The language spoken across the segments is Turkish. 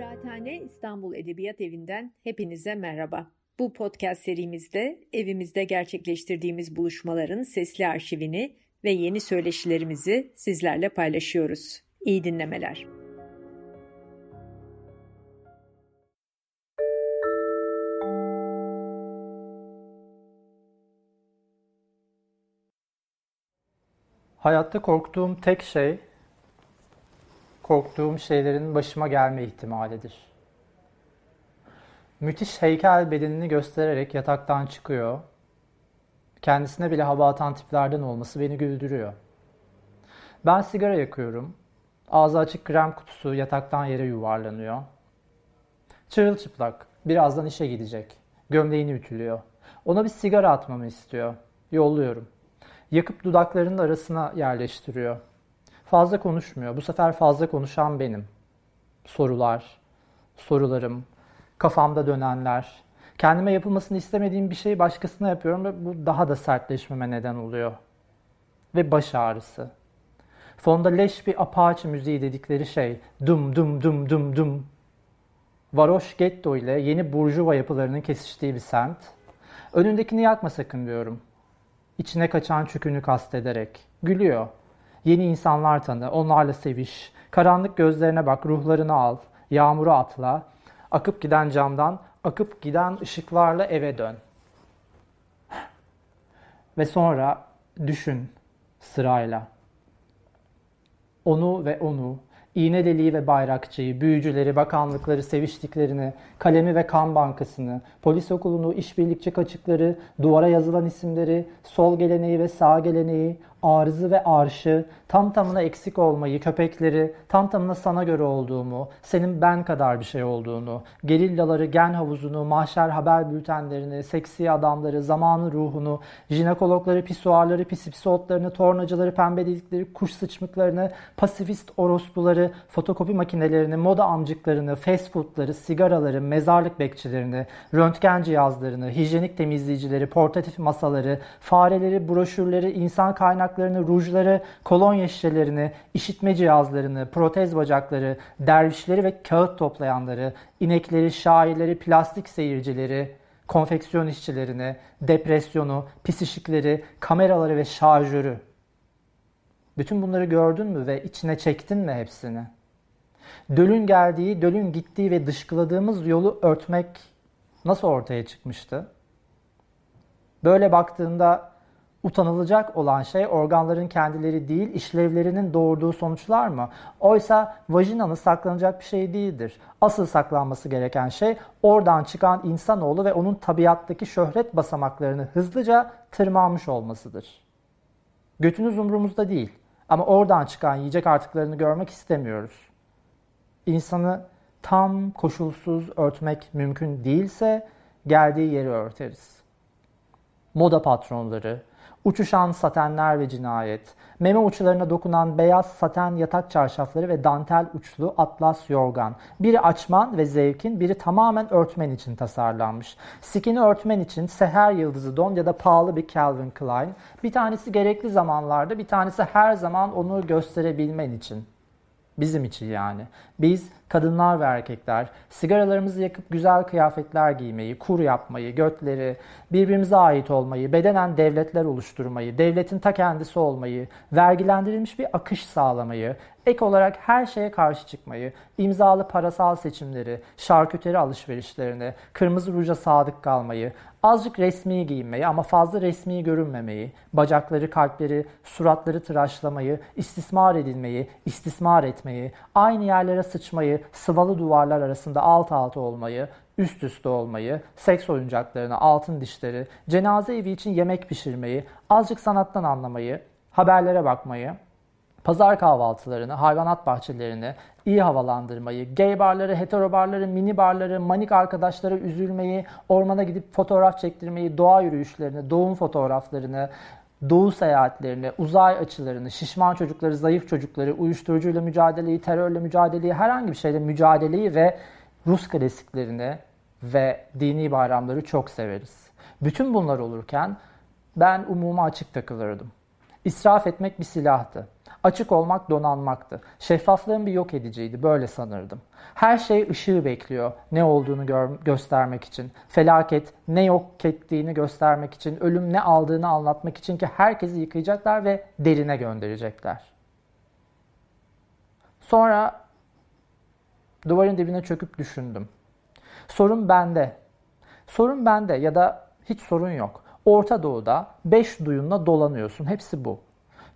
Kıraathane İstanbul Edebiyat Evi'nden hepinize merhaba. Bu podcast serimizde evimizde gerçekleştirdiğimiz buluşmaların sesli arşivini ve yeni söyleşilerimizi sizlerle paylaşıyoruz. İyi dinlemeler. Hayatta korktuğum tek şey korktuğum şeylerin başıma gelme ihtimalidir. Müthiş heykel bedenini göstererek yataktan çıkıyor. Kendisine bile hava atan tiplerden olması beni güldürüyor. Ben sigara yakıyorum. Ağzı açık krem kutusu yataktan yere yuvarlanıyor. Çırılçıplak. Birazdan işe gidecek. Gömleğini ütülüyor. Ona bir sigara atmamı istiyor. Yolluyorum. Yakıp dudaklarının arasına yerleştiriyor. Fazla konuşmuyor. Bu sefer fazla konuşan benim. Sorular, sorularım, kafamda dönenler. Kendime yapılmasını istemediğim bir şeyi başkasına yapıyorum ve bu daha da sertleşmeme neden oluyor. Ve baş ağrısı. Fonda leş bir Apache müziği dedikleri şey. Dum dum dum dum dum. Varoş Getto ile yeni burjuva yapılarının kesiştiği bir semt. Önündekini yakma sakın diyorum. İçine kaçan çükünü kastederek. Gülüyor. Yeni insanlar tanı, onlarla seviş. Karanlık gözlerine bak, ruhlarını al. Yağmuru atla. Akıp giden camdan, akıp giden ışıklarla eve dön. Ve sonra düşün sırayla. Onu ve onu, İğnedeliği ve bayrakçıyı, büyücüleri, bakanlıkları, seviştiklerini, kalemi ve kan bankasını, polis okulunu, işbirlikçi kaçıkları, duvara yazılan isimleri, sol geleneği ve sağ geleneği, arızı ve arşı, tam tamına eksik olmayı, köpekleri, tam tamına sana göre olduğumu, senin ben kadar bir şey olduğunu, gerillaları, gen havuzunu, mahşer haber bültenlerini, seksi adamları, zamanı ruhunu, jinekologları, pisuarları, pisipsotlarını, tornacıları, pembe delikleri, kuş sıçmıklarını, pasifist orospuları, fotokopi makinelerini, moda amcıklarını, fast foodları, sigaraları, mezarlık bekçilerini, röntgen cihazlarını, hijyenik temizleyicileri, portatif masaları, fareleri, broşürleri, insan kaynak kaynaklarını, rujları, kolonya şişelerini, işitme cihazlarını, protez bacakları, dervişleri ve kağıt toplayanları, inekleri, şairleri, plastik seyircileri, konfeksiyon işçilerini, depresyonu, pis kameraları ve şarjörü. Bütün bunları gördün mü ve içine çektin mi hepsini? Dölün geldiği, dölün gittiği ve dışkıladığımız yolu örtmek nasıl ortaya çıkmıştı? Böyle baktığında utanılacak olan şey organların kendileri değil, işlevlerinin doğurduğu sonuçlar mı? Oysa vajinanın saklanacak bir şey değildir. Asıl saklanması gereken şey oradan çıkan insanoğlu ve onun tabiattaki şöhret basamaklarını hızlıca tırmanmış olmasıdır. Götünüz umrumuzda değil ama oradan çıkan yiyecek artıklarını görmek istemiyoruz. İnsanı tam koşulsuz örtmek mümkün değilse geldiği yeri örteriz. Moda patronları, Uçuşan satenler ve cinayet, meme uçlarına dokunan beyaz saten yatak çarşafları ve dantel uçlu atlas yorgan. Biri açman ve zevkin, biri tamamen örtmen için tasarlanmış. Sikini örtmen için seher yıldızı don ya da pahalı bir Calvin Klein. Bir tanesi gerekli zamanlarda, bir tanesi her zaman onu gösterebilmen için. Bizim için yani. Biz kadınlar ve erkekler sigaralarımızı yakıp güzel kıyafetler giymeyi, kur yapmayı, götleri, birbirimize ait olmayı, bedenen devletler oluşturmayı, devletin ta kendisi olmayı, vergilendirilmiş bir akış sağlamayı, ek olarak her şeye karşı çıkmayı, imzalı parasal seçimleri, şarküteri alışverişlerini, kırmızı ruja sadık kalmayı, azıcık resmi giyinmeyi ama fazla resmi görünmemeyi, bacakları, kalpleri, suratları tıraşlamayı, istismar edilmeyi, istismar etmeyi, aynı yerlere sıçmayı, sıvalı duvarlar arasında alt alta olmayı, üst üste olmayı, seks oyuncaklarını, altın dişleri, cenaze evi için yemek pişirmeyi, azıcık sanattan anlamayı, haberlere bakmayı, pazar kahvaltılarını, hayvanat bahçelerini, iyi havalandırmayı, gay barları, hetero barları, mini barları, manik arkadaşlara üzülmeyi, ormana gidip fotoğraf çektirmeyi, doğa yürüyüşlerini, doğum fotoğraflarını, doğu seyahatlerini, uzay açılarını, şişman çocukları, zayıf çocukları, uyuşturucuyla mücadeleyi, terörle mücadeleyi, herhangi bir şeyle mücadeleyi ve Rus klasiklerini ve dini bayramları çok severiz. Bütün bunlar olurken ben umuma açık takılırdım. İsraf etmek bir silahtı. Açık olmak donanmaktı. Şeffaflığın bir yok ediciydi. Böyle sanırdım. Her şey ışığı bekliyor. Ne olduğunu gör- göstermek için. Felaket ne yok ettiğini göstermek için. Ölüm ne aldığını anlatmak için ki herkesi yıkayacaklar ve derine gönderecekler. Sonra duvarın dibine çöküp düşündüm. Sorun bende. Sorun bende ya da hiç sorun yok. Orta Doğu'da beş duyunla dolanıyorsun. Hepsi bu.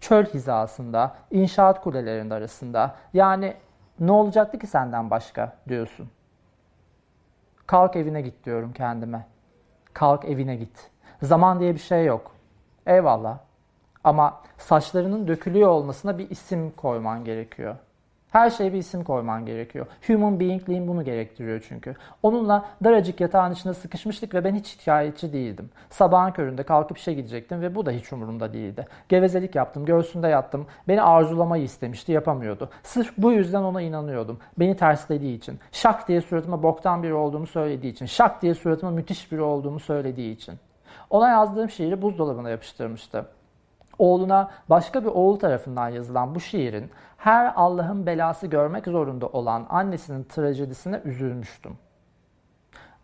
Çöl hizasında, inşaat kulelerinde arasında. Yani ne olacaktı ki senden başka diyorsun. Kalk evine git diyorum kendime. Kalk evine git. Zaman diye bir şey yok. Eyvallah. Ama saçlarının dökülüyor olmasına bir isim koyman gerekiyor. Her şeye bir isim koyman gerekiyor. Human being'liğin bunu gerektiriyor çünkü. Onunla daracık yatağın içinde sıkışmıştık ve ben hiç şikayetçi değildim. Sabahın köründe kalkıp işe gidecektim ve bu da hiç umurumda değildi. Gevezelik yaptım, göğsünde yattım. Beni arzulamayı istemişti, yapamıyordu. Sırf bu yüzden ona inanıyordum. Beni terslediği için. Şak diye suratıma boktan biri olduğumu söylediği için. Şak diye suratıma müthiş biri olduğumu söylediği için. Ona yazdığım şiiri buzdolabına yapıştırmıştı. Oğluna başka bir oğul tarafından yazılan bu şiirin her Allah'ın belası görmek zorunda olan annesinin trajedisine üzülmüştüm.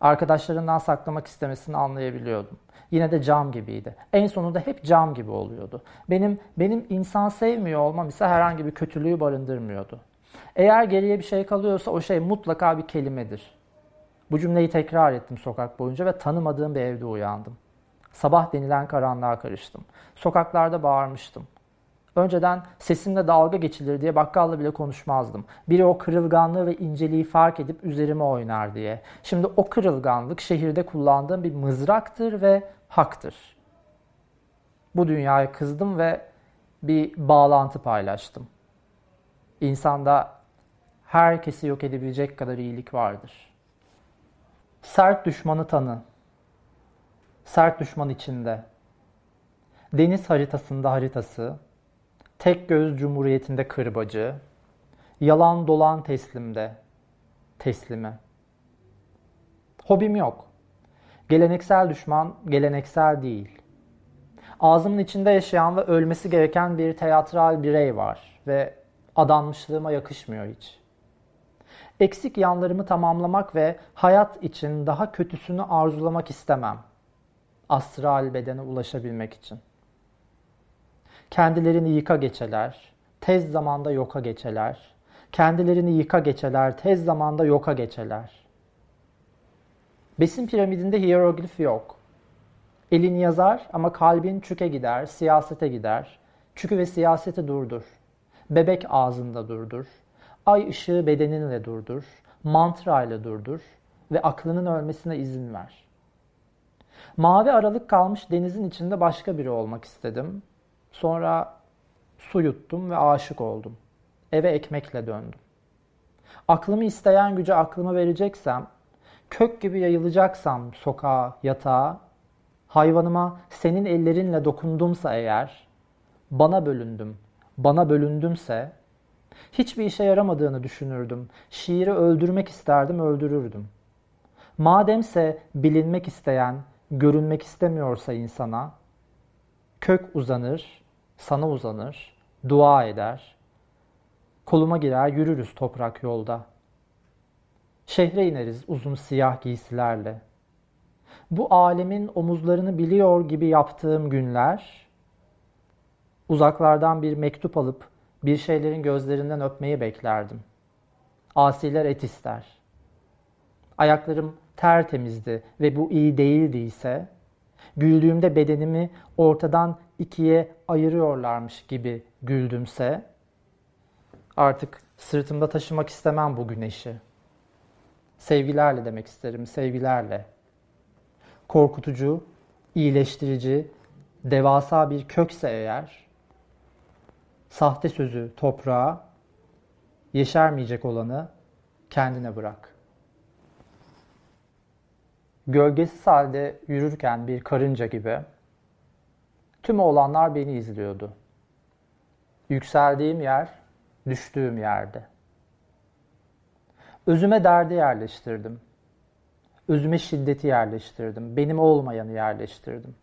Arkadaşlarından saklamak istemesini anlayabiliyordum. Yine de cam gibiydi. En sonunda hep cam gibi oluyordu. Benim benim insan sevmiyor olmam ise herhangi bir kötülüğü barındırmıyordu. Eğer geriye bir şey kalıyorsa o şey mutlaka bir kelimedir. Bu cümleyi tekrar ettim sokak boyunca ve tanımadığım bir evde uyandım. Sabah denilen karanlığa karıştım. Sokaklarda bağırmıştım. Önceden sesimle dalga geçilir diye bakkalla bile konuşmazdım. Biri o kırılganlığı ve inceliği fark edip üzerime oynar diye. Şimdi o kırılganlık şehirde kullandığım bir mızraktır ve haktır. Bu dünyaya kızdım ve bir bağlantı paylaştım. İnsanda herkesi yok edebilecek kadar iyilik vardır. Sert düşmanı tanı. Sert düşman içinde. Deniz haritasında haritası, tek göz cumhuriyetinde kırbacı, yalan dolan teslimde, teslimi. Hobim yok. Geleneksel düşman geleneksel değil. Ağzımın içinde yaşayan ve ölmesi gereken bir teatral birey var ve adanmışlığıma yakışmıyor hiç. Eksik yanlarımı tamamlamak ve hayat için daha kötüsünü arzulamak istemem. Astral bedene ulaşabilmek için. Kendilerini yıka geçeler, tez zamanda yoka geçeler. Kendilerini yıka geçeler, tez zamanda yoka geçeler. Besin piramidinde hieroglif yok. Elin yazar ama kalbin çüke gider, siyasete gider. Çükü ve siyaseti durdur. Bebek ağzında durdur. Ay ışığı bedeninle durdur. Mantra ile durdur. Ve aklının ölmesine izin ver. Mavi aralık kalmış denizin içinde başka biri olmak istedim. Sonra su yuttum ve aşık oldum. Eve ekmekle döndüm. Aklımı isteyen güce aklımı vereceksem, kök gibi yayılacaksam sokağa, yatağa, hayvanıma senin ellerinle dokundumsa eğer, bana bölündüm, bana bölündümse, hiçbir işe yaramadığını düşünürdüm. Şiiri öldürmek isterdim, öldürürdüm. Mademse bilinmek isteyen, görünmek istemiyorsa insana, kök uzanır, sana uzanır, dua eder. Koluma girer, yürürüz toprak yolda. Şehre ineriz uzun siyah giysilerle. Bu alemin omuzlarını biliyor gibi yaptığım günler, uzaklardan bir mektup alıp bir şeylerin gözlerinden öpmeyi beklerdim. Asiler et ister. Ayaklarım tertemizdi ve bu iyi değildiyse, güldüğümde bedenimi ortadan ikiye ayırıyorlarmış gibi güldümse, artık sırtımda taşımak istemem bu güneşi. Sevgilerle demek isterim, sevgilerle. Korkutucu, iyileştirici, devasa bir kökse eğer, sahte sözü toprağa, yeşermeyecek olanı kendine bırak. Gölgesiz halde yürürken bir karınca gibi tüm olanlar beni izliyordu. Yükseldiğim yer, düştüğüm yerde. Özüme derdi yerleştirdim. Özüme şiddeti yerleştirdim. Benim olmayanı yerleştirdim.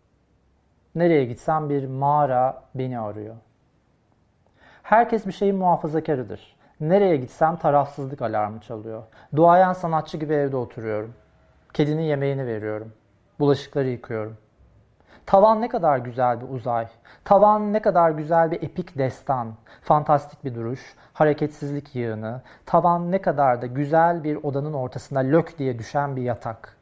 Nereye gitsem bir mağara beni arıyor. Herkes bir şeyin muhafazakarıdır. Nereye gitsem tarafsızlık alarmı çalıyor. Duayen sanatçı gibi evde oturuyorum. Kedinin yemeğini veriyorum. Bulaşıkları yıkıyorum. Tavan ne kadar güzel bir uzay. Tavan ne kadar güzel bir epik destan. Fantastik bir duruş, hareketsizlik yığını. Tavan ne kadar da güzel bir odanın ortasında lök diye düşen bir yatak.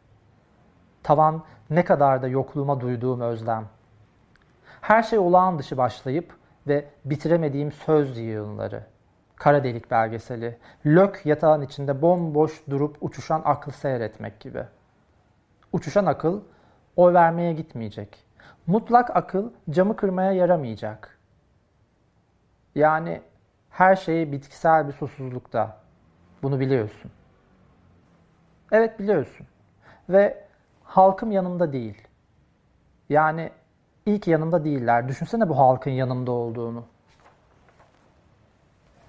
Tavan ne kadar da yokluğuma duyduğum özlem. Her şey olağan dışı başlayıp ve bitiremediğim söz yığınları. Kara delik belgeseli. Lök yatağın içinde bomboş durup uçuşan akıl seyretmek gibi. Uçuşan akıl oy vermeye gitmeyecek. Mutlak akıl camı kırmaya yaramayacak. Yani her şey bitkisel bir susuzlukta. Bunu biliyorsun. Evet biliyorsun. Ve halkım yanımda değil. Yani ilk yanımda değiller. Düşünsene bu halkın yanımda olduğunu.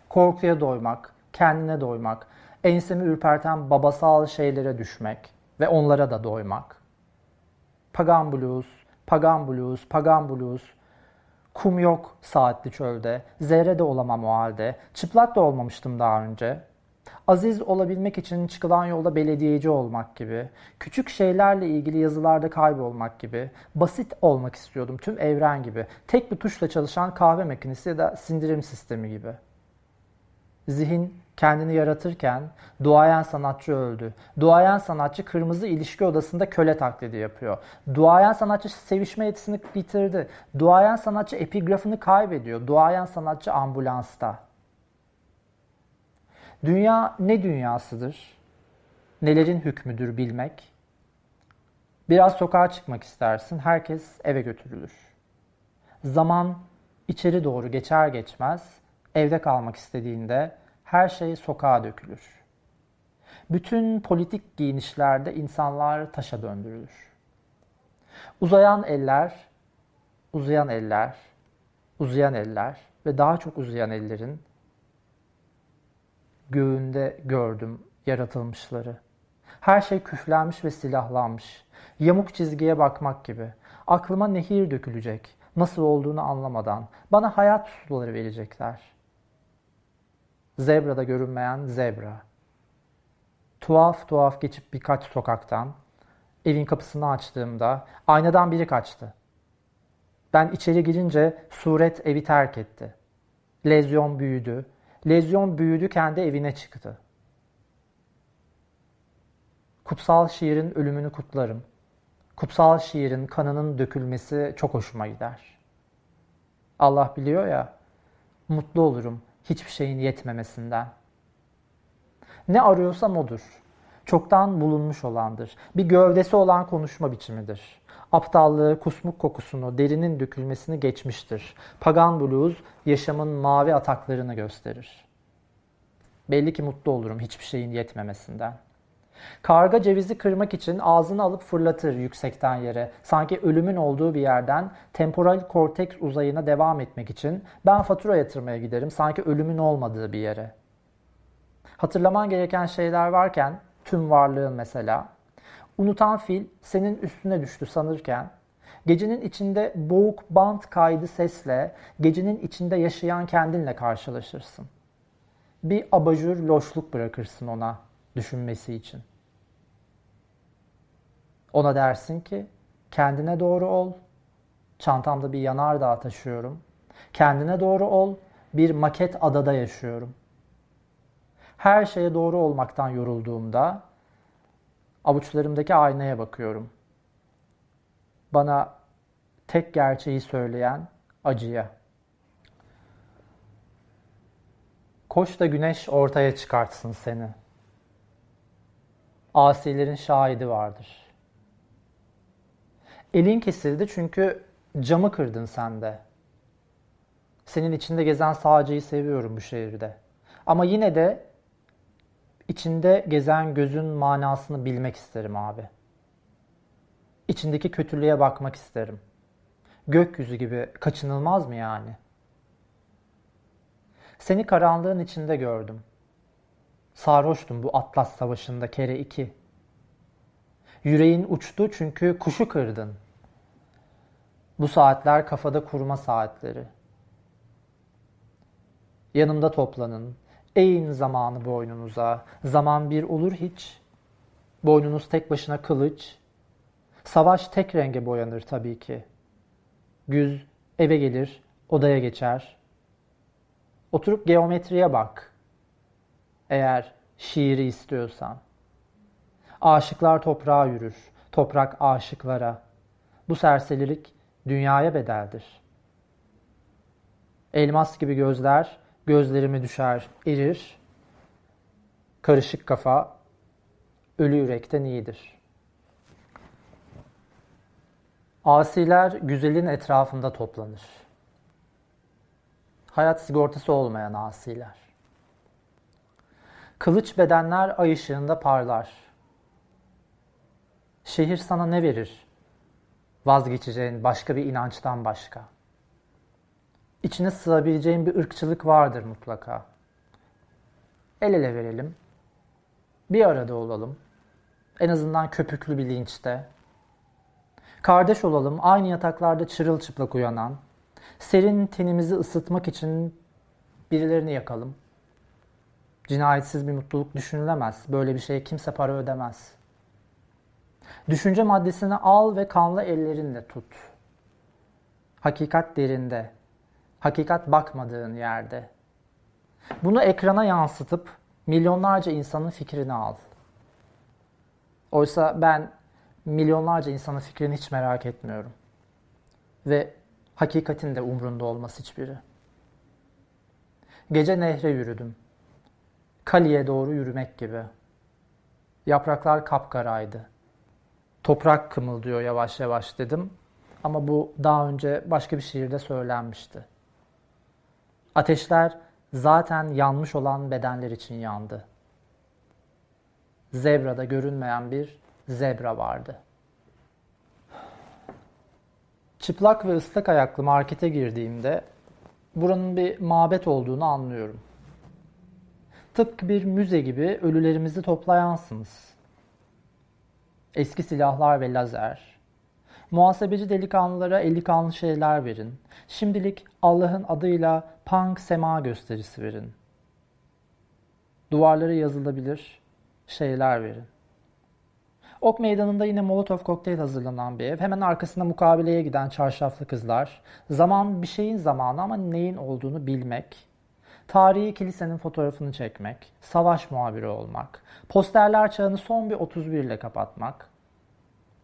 Korkuya doymak, kendine doymak, ensemi ürperten babasal şeylere düşmek ve onlara da doymak. Pagan blues, pagan blues, pagan blues. Kum yok saatli çölde, zerre de olamam o halde, çıplak da olmamıştım daha önce. Aziz olabilmek için çıkılan yolda belediyeci olmak gibi, küçük şeylerle ilgili yazılarda kaybolmak gibi, basit olmak istiyordum tüm evren gibi, tek bir tuşla çalışan kahve makinesi ya da sindirim sistemi gibi. Zihin kendini yaratırken duayen sanatçı öldü. Duayen sanatçı kırmızı ilişki odasında köle taklidi yapıyor. Duayen sanatçı sevişme yetisini bitirdi. Duayen sanatçı epigrafını kaybediyor. Duayen sanatçı ambulansta. Dünya ne dünyasıdır? Nelerin hükmüdür bilmek? Biraz sokağa çıkmak istersin, herkes eve götürülür. Zaman içeri doğru geçer geçmez, evde kalmak istediğinde her şey sokağa dökülür. Bütün politik giyinişlerde insanlar taşa döndürülür. Uzayan eller, uzayan eller, uzayan eller ve daha çok uzayan ellerin göğünde gördüm yaratılmışları. Her şey küflenmiş ve silahlanmış. Yamuk çizgiye bakmak gibi. Aklıma nehir dökülecek. Nasıl olduğunu anlamadan. Bana hayat suları verecekler. Zebrada görünmeyen zebra. Tuhaf tuhaf geçip birkaç sokaktan evin kapısını açtığımda aynadan biri kaçtı. Ben içeri girince suret evi terk etti. Lezyon büyüdü, Lezyon büyüdü kendi evine çıktı. Kutsal şiirin ölümünü kutlarım. Kutsal şiirin kanının dökülmesi çok hoşuma gider. Allah biliyor ya, mutlu olurum hiçbir şeyin yetmemesinden. Ne arıyorsam odur. Çoktan bulunmuş olandır. Bir gövdesi olan konuşma biçimidir. Aptallığı, kusmuk kokusunu, derinin dökülmesini geçmiştir. Pagan blues yaşamın mavi ataklarını gösterir. Belli ki mutlu olurum hiçbir şeyin yetmemesinden. Karga cevizi kırmak için ağzını alıp fırlatır yüksekten yere. Sanki ölümün olduğu bir yerden temporal korteks uzayına devam etmek için ben fatura yatırmaya giderim sanki ölümün olmadığı bir yere. Hatırlaman gereken şeyler varken tüm varlığın mesela Unutan fil senin üstüne düştü sanırken, gecenin içinde boğuk bant kaydı sesle, gecenin içinde yaşayan kendinle karşılaşırsın. Bir abajur loşluk bırakırsın ona düşünmesi için. Ona dersin ki kendine doğru ol. Çantamda bir yanardağ taşıyorum. Kendine doğru ol. Bir maket adada yaşıyorum. Her şeye doğru olmaktan yorulduğumda Avuçlarımdaki aynaya bakıyorum. Bana tek gerçeği söyleyen acıya. Koş da güneş ortaya çıkartsın seni. Asilerin şahidi vardır. Elin kesildi çünkü camı kırdın sen de. Senin içinde gezen sağcıyı seviyorum bu şehirde. Ama yine de İçinde gezen gözün manasını bilmek isterim abi. İçindeki kötülüğe bakmak isterim. Gökyüzü gibi kaçınılmaz mı yani? Seni karanlığın içinde gördüm. Sarhoştum bu Atlas Savaşı'nda kere iki. Yüreğin uçtu çünkü kuşu kırdın. Bu saatler kafada kurma saatleri. Yanımda toplanın. Eğin zamanı boynunuza. Zaman bir olur hiç. Boynunuz tek başına kılıç. Savaş tek renge boyanır tabii ki. Güz eve gelir, odaya geçer. Oturup geometriye bak. Eğer şiiri istiyorsan. Aşıklar toprağa yürür, toprak aşıklara. Bu serserilik dünyaya bedeldir. Elmas gibi gözler, gözlerimi düşer, erir. Karışık kafa, ölü yürekten iyidir. Asiler güzelin etrafında toplanır. Hayat sigortası olmayan asiler. Kılıç bedenler ay ışığında parlar. Şehir sana ne verir? Vazgeçeceğin başka bir inançtan başka. İçine sığabileceğin bir ırkçılık vardır mutlaka. El ele verelim. Bir arada olalım. En azından köpüklü bir linçte. Kardeş olalım, aynı yataklarda çırılçıplak uyanan. Serin tenimizi ısıtmak için birilerini yakalım. Cinayetsiz bir mutluluk düşünülemez. Böyle bir şeye kimse para ödemez. Düşünce maddesini al ve kanlı ellerinle tut. Hakikat derinde. Hakikat bakmadığın yerde. Bunu ekrana yansıtıp milyonlarca insanın fikrini al. Oysa ben milyonlarca insanın fikrini hiç merak etmiyorum. Ve hakikatin de umrunda olmaz hiçbiri. Gece nehre yürüdüm. Kaliye doğru yürümek gibi. Yapraklar kapkaraydı. Toprak kımıldıyor yavaş yavaş dedim. Ama bu daha önce başka bir şiirde söylenmişti. Ateşler zaten yanmış olan bedenler için yandı. Zebrada görünmeyen bir zebra vardı. Çıplak ve ıslak ayaklı markete girdiğimde buranın bir mabet olduğunu anlıyorum. Tıpkı bir müze gibi ölülerimizi toplayansınız. Eski silahlar ve lazer. Muhasebeci delikanlılara eli kanlı şeyler verin. Şimdilik Allah'ın adıyla punk sema gösterisi verin. Duvarlara yazılabilir şeyler verin. Ok meydanında yine Molotov kokteyl hazırlanan bir ev. Hemen arkasında mukabileye giden çarşaflı kızlar. Zaman bir şeyin zamanı ama neyin olduğunu bilmek. Tarihi kilisenin fotoğrafını çekmek. Savaş muhabiri olmak. Posterler çağını son bir 31 ile kapatmak.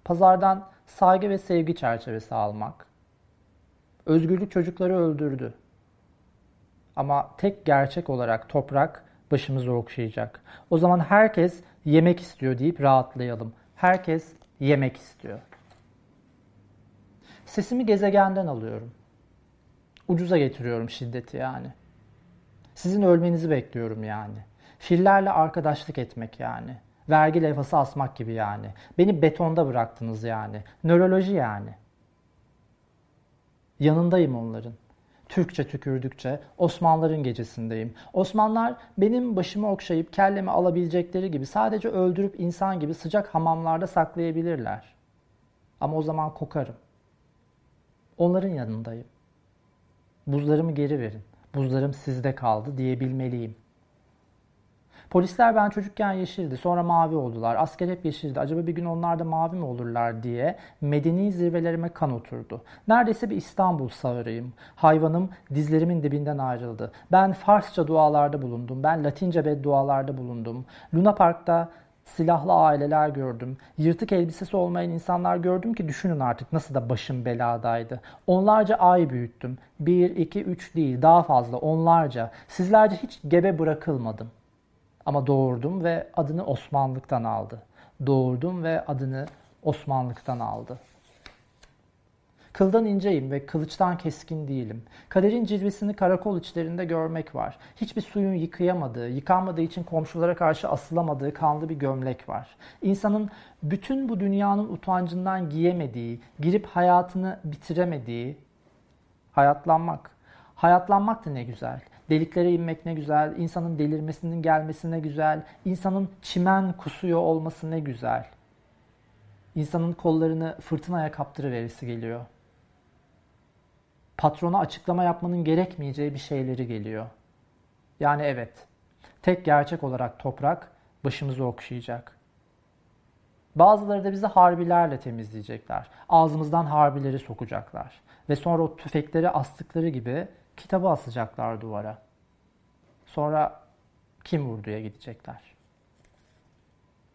Pazardan saygı ve sevgi çerçevesi almak. Özgürlük çocukları öldürdü. Ama tek gerçek olarak toprak başımızı okşayacak. O zaman herkes yemek istiyor deyip rahatlayalım. Herkes yemek istiyor. Sesimi gezegenden alıyorum. Ucuza getiriyorum şiddeti yani. Sizin ölmenizi bekliyorum yani. Fillerle arkadaşlık etmek yani. Vergi levhası asmak gibi yani. Beni betonda bıraktınız yani. Nöroloji yani. Yanındayım onların. Türkçe tükürdükçe Osmanlıların gecesindeyim. Osmanlılar benim başımı okşayıp kellemi alabilecekleri gibi sadece öldürüp insan gibi sıcak hamamlarda saklayabilirler. Ama o zaman kokarım. Onların yanındayım. Buzlarımı geri verin. Buzlarım sizde kaldı diyebilmeliyim. Polisler ben çocukken yeşildi, sonra mavi oldular. Asker hep yeşildi. Acaba bir gün onlar da mavi mi olurlar diye medeni zirvelerime kan oturdu. Neredeyse bir İstanbul sağırıyım. Hayvanım dizlerimin dibinden ayrıldı. Ben Farsça dualarda bulundum. Ben Latince beddualarda bulundum. Luna Park'ta silahlı aileler gördüm. Yırtık elbisesi olmayan insanlar gördüm ki düşünün artık nasıl da başım beladaydı. Onlarca ay büyüttüm. Bir, iki, üç değil daha fazla onlarca. Sizlerce hiç gebe bırakılmadım. Ama doğurdum ve adını Osmanlıktan aldı. Doğurdum ve adını Osmanlıktan aldı. Kıldan inceyim ve kılıçtan keskin değilim. Kaderin cilvesini karakol içlerinde görmek var. Hiçbir suyun yıkayamadığı, yıkanmadığı için komşulara karşı asılamadığı kanlı bir gömlek var. İnsanın bütün bu dünyanın utancından giyemediği, girip hayatını bitiremediği hayatlanmak. Hayatlanmak da ne güzel. Deliklere inmek ne güzel, insanın delirmesinin gelmesi ne güzel, insanın çimen kusuyor olması ne güzel. İnsanın kollarını fırtınaya kaptırıverisi geliyor. Patrona açıklama yapmanın gerekmeyeceği bir şeyleri geliyor. Yani evet, tek gerçek olarak toprak başımızı okşayacak. Bazıları da bizi harbilerle temizleyecekler. Ağzımızdan harbileri sokacaklar. Ve sonra o tüfekleri astıkları gibi kitabı asacaklar duvara. Sonra kim vurduya gidecekler.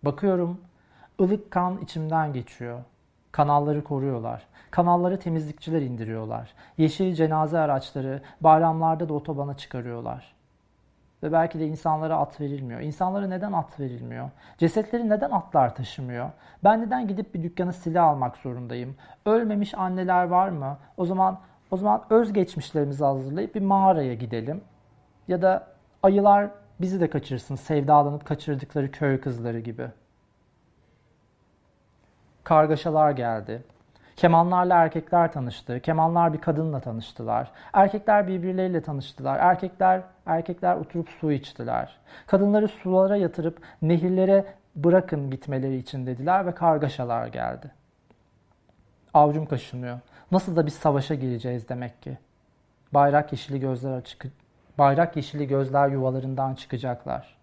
Bakıyorum ılık kan içimden geçiyor. Kanalları koruyorlar. Kanalları temizlikçiler indiriyorlar. Yeşil cenaze araçları bayramlarda da otobana çıkarıyorlar. Ve belki de insanlara at verilmiyor. İnsanlara neden at verilmiyor? Cesetleri neden atlar taşımıyor? Ben neden gidip bir dükkanı silah almak zorundayım? Ölmemiş anneler var mı? O zaman o zaman özgeçmişlerimizi hazırlayıp bir mağaraya gidelim. Ya da ayılar bizi de kaçırsın sevdalanıp kaçırdıkları köy kızları gibi. Kargaşalar geldi. Kemanlarla erkekler tanıştı. Kemanlar bir kadınla tanıştılar. Erkekler birbirleriyle tanıştılar. Erkekler erkekler oturup su içtiler. Kadınları sulara yatırıp nehirlere bırakın gitmeleri için dediler ve kargaşalar geldi. Avcum kaşınıyor. Nasıl da bir savaşa gireceğiz demek ki. Bayrak yeşili gözler açık. Bayrak yeşili gözler yuvalarından çıkacaklar.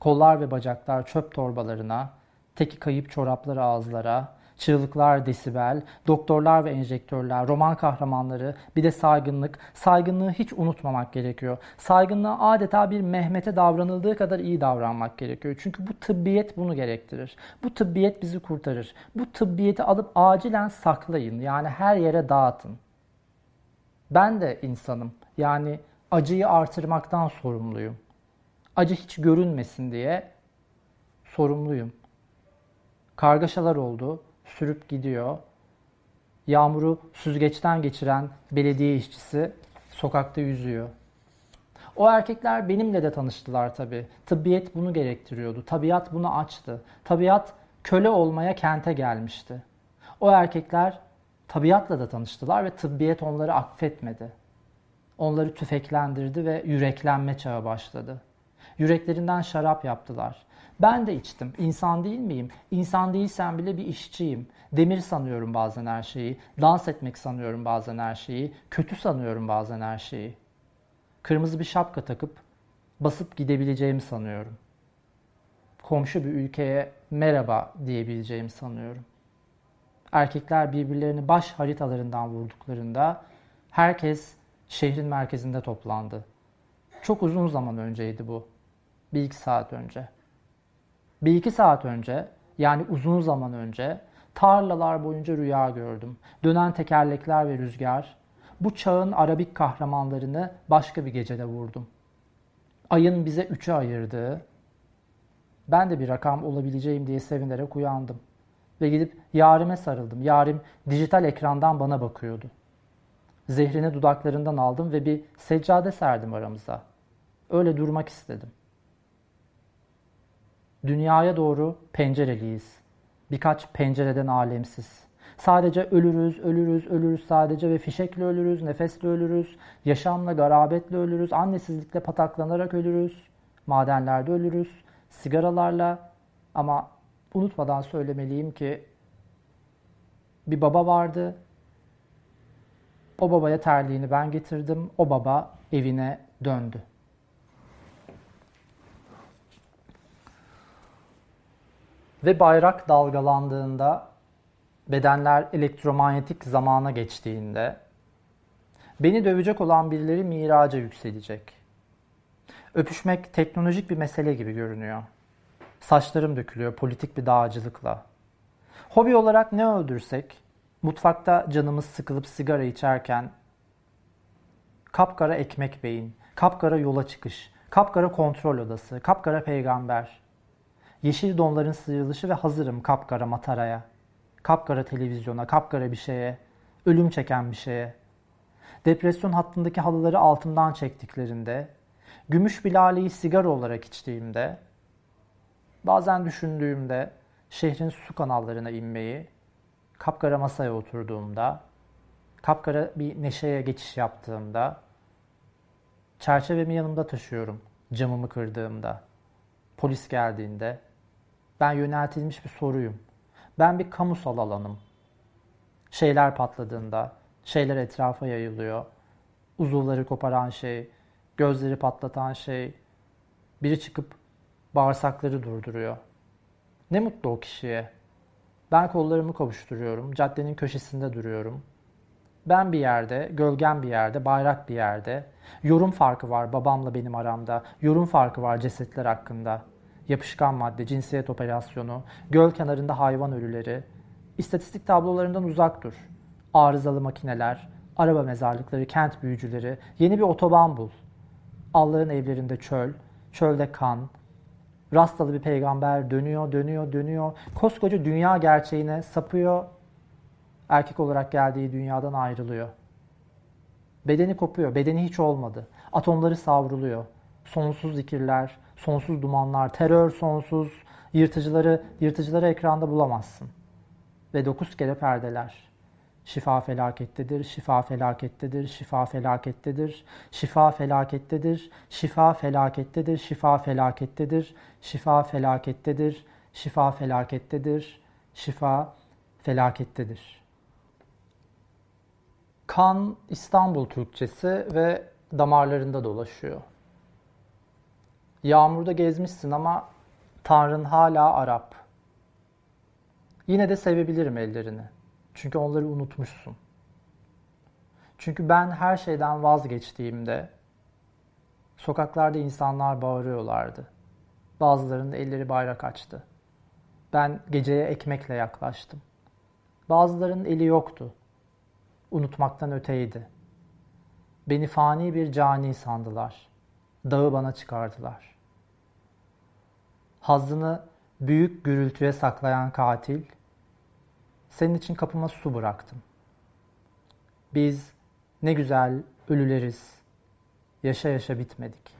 Kollar ve bacaklar çöp torbalarına, teki kayıp çorapları ağızlara, Çığlıklar desibel, doktorlar ve enjektörler, roman kahramanları, bir de saygınlık. Saygınlığı hiç unutmamak gerekiyor. Saygınlığa adeta bir Mehmet'e davranıldığı kadar iyi davranmak gerekiyor. Çünkü bu tıbbiyet bunu gerektirir. Bu tıbbiyet bizi kurtarır. Bu tıbbiyeti alıp acilen saklayın. Yani her yere dağıtın. Ben de insanım. Yani acıyı artırmaktan sorumluyum. Acı hiç görünmesin diye sorumluyum. Kargaşalar oldu sürüp gidiyor. Yağmuru süzgeçten geçiren belediye işçisi sokakta yüzüyor. O erkekler benimle de tanıştılar tabii. Tıbbiyet bunu gerektiriyordu. Tabiat bunu açtı. Tabiat köle olmaya kente gelmişti. O erkekler tabiatla da tanıştılar ve tıbbiyet onları affetmedi. Onları tüfeklendirdi ve yüreklenme çağı başladı. Yüreklerinden şarap yaptılar. Ben de içtim. İnsan değil miyim? İnsan değilsem bile bir işçiyim. Demir sanıyorum bazen her şeyi. Dans etmek sanıyorum bazen her şeyi. Kötü sanıyorum bazen her şeyi. Kırmızı bir şapka takıp basıp gidebileceğimi sanıyorum. Komşu bir ülkeye merhaba diyebileceğimi sanıyorum. Erkekler birbirlerini baş haritalarından vurduklarında herkes şehrin merkezinde toplandı. Çok uzun zaman önceydi bu. Bir iki saat önce. Bir iki saat önce yani uzun zaman önce tarlalar boyunca rüya gördüm. Dönen tekerlekler ve rüzgar. Bu çağın Arabik kahramanlarını başka bir gecede vurdum. Ayın bize üçe ayırdığı, ben de bir rakam olabileceğim diye sevinerek uyandım. Ve gidip yarime sarıldım. Yarim dijital ekrandan bana bakıyordu. Zehrini dudaklarından aldım ve bir seccade serdim aramıza. Öyle durmak istedim. Dünyaya doğru pencereliyiz. Birkaç pencereden alemsiz. Sadece ölürüz, ölürüz, ölürüz sadece ve fişekle ölürüz, nefesle ölürüz, yaşamla, garabetle ölürüz, annesizlikle pataklanarak ölürüz, madenlerde ölürüz, sigaralarla ama unutmadan söylemeliyim ki bir baba vardı. O babaya terliğini ben getirdim. O baba evine döndü. Ve bayrak dalgalandığında, bedenler elektromanyetik zamana geçtiğinde, beni dövecek olan birileri miraca yükselecek. Öpüşmek teknolojik bir mesele gibi görünüyor. Saçlarım dökülüyor politik bir dağcılıkla. Hobi olarak ne öldürsek, mutfakta canımız sıkılıp sigara içerken, kapkara ekmek beyin, kapkara yola çıkış, kapkara kontrol odası, kapkara peygamber, Yeşil donların sıyrılışı ve hazırım kapkara mataraya. Kapkara televizyona, kapkara bir şeye, ölüm çeken bir şeye. Depresyon hattındaki halıları altımdan çektiklerinde, gümüş bir laleyi sigara olarak içtiğimde, bazen düşündüğümde şehrin su kanallarına inmeyi, kapkara masaya oturduğumda, kapkara bir neşeye geçiş yaptığımda, çerçevemi yanımda taşıyorum camımı kırdığımda, polis geldiğinde, ben yöneltilmiş bir soruyum. Ben bir kamusal alanım. Şeyler patladığında, şeyler etrafa yayılıyor. Uzuvları koparan şey, gözleri patlatan şey biri çıkıp bağırsakları durduruyor. Ne mutlu o kişiye. Ben kollarımı kavuşturuyorum, caddenin köşesinde duruyorum. Ben bir yerde, gölgen bir yerde, bayrak bir yerde. Yorum farkı var babamla benim aramda. Yorum farkı var cesetler hakkında. Yapışkan madde, cinsiyet operasyonu, göl kenarında hayvan ölüleri. İstatistik tablolarından uzak dur. Arızalı makineler, araba mezarlıkları, kent büyücüleri, yeni bir otoban bul. Allah'ın evlerinde çöl, çölde kan, rastalı bir peygamber dönüyor, dönüyor, dönüyor. Koskoca dünya gerçeğine sapıyor. Erkek olarak geldiği dünyadan ayrılıyor. Bedeni kopuyor. Bedeni hiç olmadı. Atomları savruluyor. Sonsuz zikirler, sonsuz dumanlar, terör sonsuz. Yırtıcıları, yırtıcıları ekranda bulamazsın. Ve dokuz kere perdeler. Şifa felakettedir, şifa felakettedir, şifa felakettedir, şifa felakettedir, şifa felakettedir, şifa felakettedir, şifa felakettedir, şifa felakettedir, şifa felakettedir. Kan İstanbul Türkçesi ve damarlarında dolaşıyor. Yağmurda gezmişsin ama Tanrın hala Arap. Yine de sevebilirim ellerini. Çünkü onları unutmuşsun. Çünkü ben her şeyden vazgeçtiğimde sokaklarda insanlar bağırıyorlardı. Bazılarının elleri bayrak açtı. Ben geceye ekmekle yaklaştım. Bazılarının eli yoktu. Unutmaktan öteydi. Beni fani bir cani sandılar. Dağı bana çıkardılar. Hazzını büyük gürültüye saklayan katil senin için kapıma su bıraktım. Biz ne güzel ölüleriz. Yaşa yaşa bitmedik.